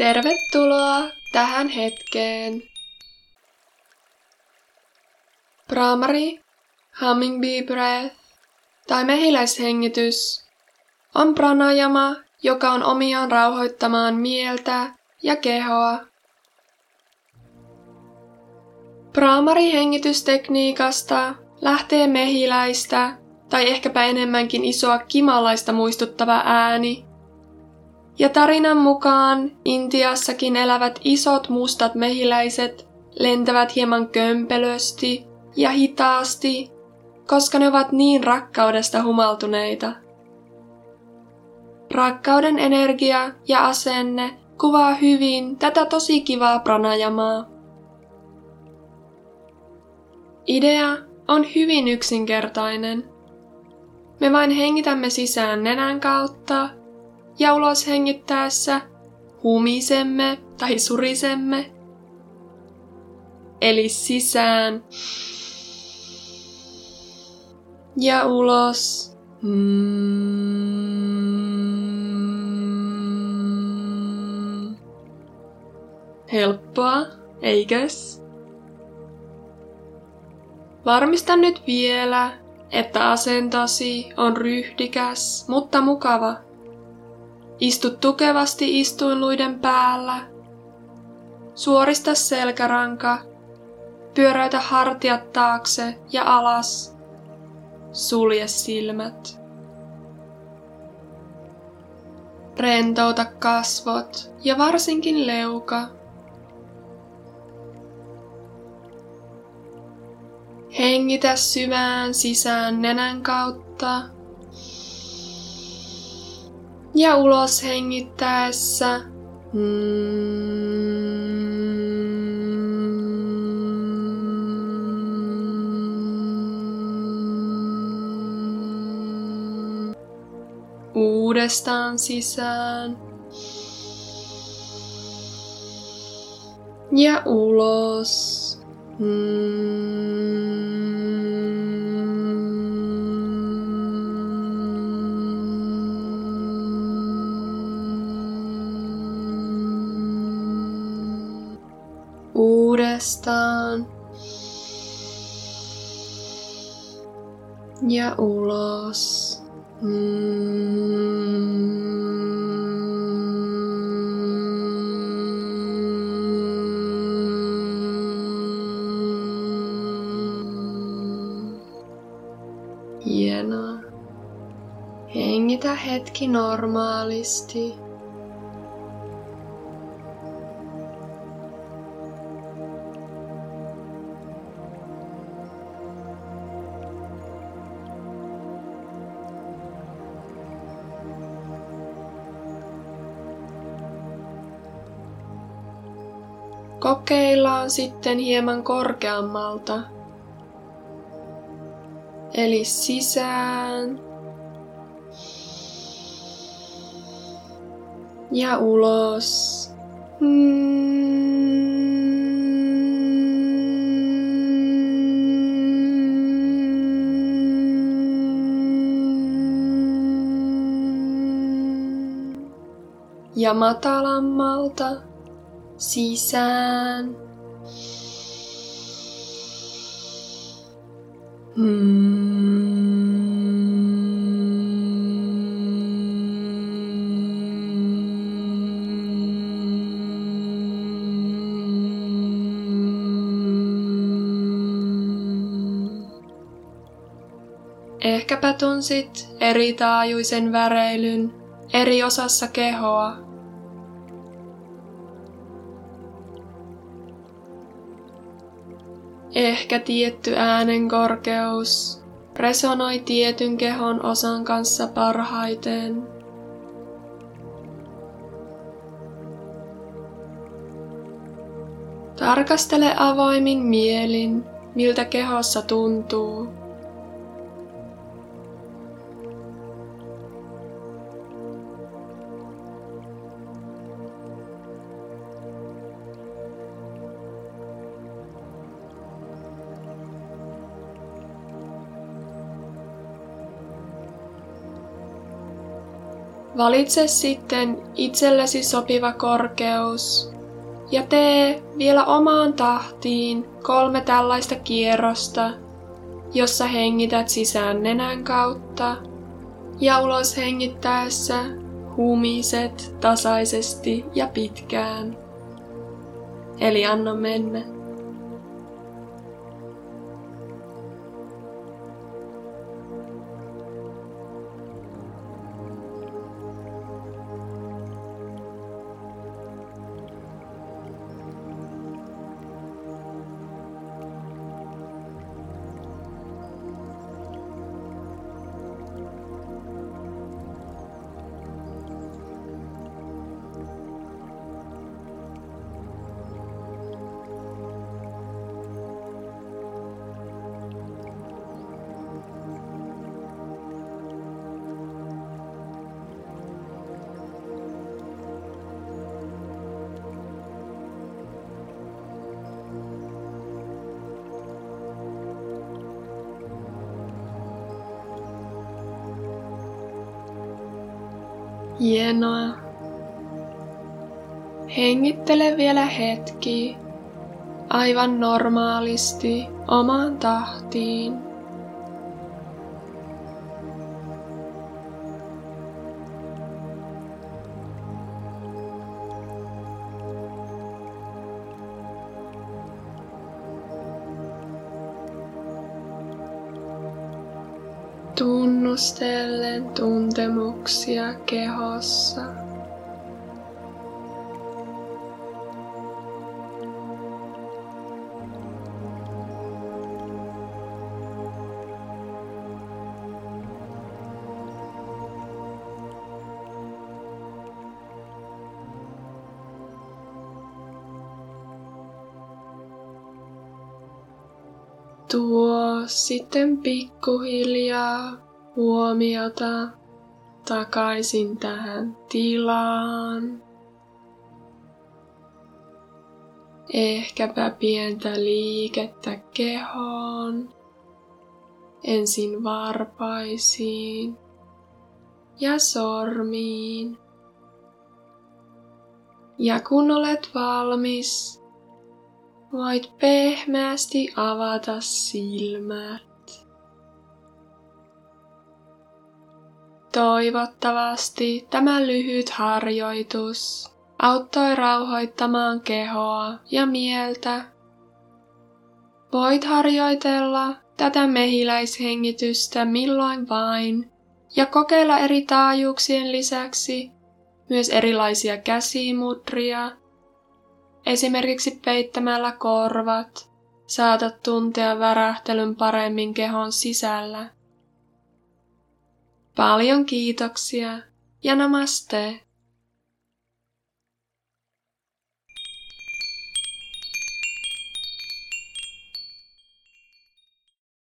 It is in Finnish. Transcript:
Tervetuloa tähän hetkeen. Pramari, Hummingbee Breath tai mehiläishengitys on pranajama, joka on omiaan rauhoittamaan mieltä ja kehoa. Pramari-hengitystekniikasta lähtee mehiläistä tai ehkäpä enemmänkin isoa kimalaista muistuttava ääni. Ja tarinan mukaan Intiassakin elävät isot mustat mehiläiset lentävät hieman kömpelösti ja hitaasti, koska ne ovat niin rakkaudesta humaltuneita. Rakkauden energia ja asenne kuvaa hyvin tätä tosi kivaa pranajamaa. Idea on hyvin yksinkertainen. Me vain hengitämme sisään nenän kautta ja ulos hengittäessä humisemme tai surisemme. Eli sisään ja ulos. Mm. Helppoa, eikös? Varmista nyt vielä, että asentosi on ryhdikäs, mutta mukava. Istu tukevasti istuinluiden päällä. Suorista selkäranka. Pyöräytä hartiat taakse ja alas. Sulje silmät. Rentouta kasvot ja varsinkin leuka. Hengitä syvään sisään nenän kautta. Ja ulos hengittäessä. Uudestaan sisään. Ja ulos. Uudestaan. Ja ulos. Hienoa. Hengitä hetki normaalisti. Kokeillaan sitten hieman korkeammalta. Eli sisään. Ja ulos. Ja matalammalta sisään. Ehkäpä tunsit eri taajuisen väreilyn eri osassa kehoa Ehkä tietty äänen korkeus resonoi tietyn kehon osan kanssa parhaiten. Tarkastele avoimin mielin, miltä kehossa tuntuu. Valitse sitten itsellesi sopiva korkeus ja tee vielä omaan tahtiin kolme tällaista kierrosta, jossa hengität sisään nenän kautta ja ulos hengittäessä humiset tasaisesti ja pitkään. Eli anna mennä. Hienoa. Hengittele vielä hetki aivan normaalisti omaan tahtiin. Tunnustellen tuntemuksia kehossa. Tuo sitten pikkuhiljaa huomiota takaisin tähän tilaan. Ehkäpä pientä liikettä kehoon. Ensin varpaisiin ja sormiin. Ja kun olet valmis, voit pehmeästi avata silmät. Toivottavasti tämä lyhyt harjoitus auttoi rauhoittamaan kehoa ja mieltä. Voit harjoitella tätä mehiläishengitystä milloin vain ja kokeilla eri taajuuksien lisäksi myös erilaisia käsimudria Esimerkiksi peittämällä korvat saatat tuntea värähtelyn paremmin kehon sisällä. Paljon kiitoksia ja namaste.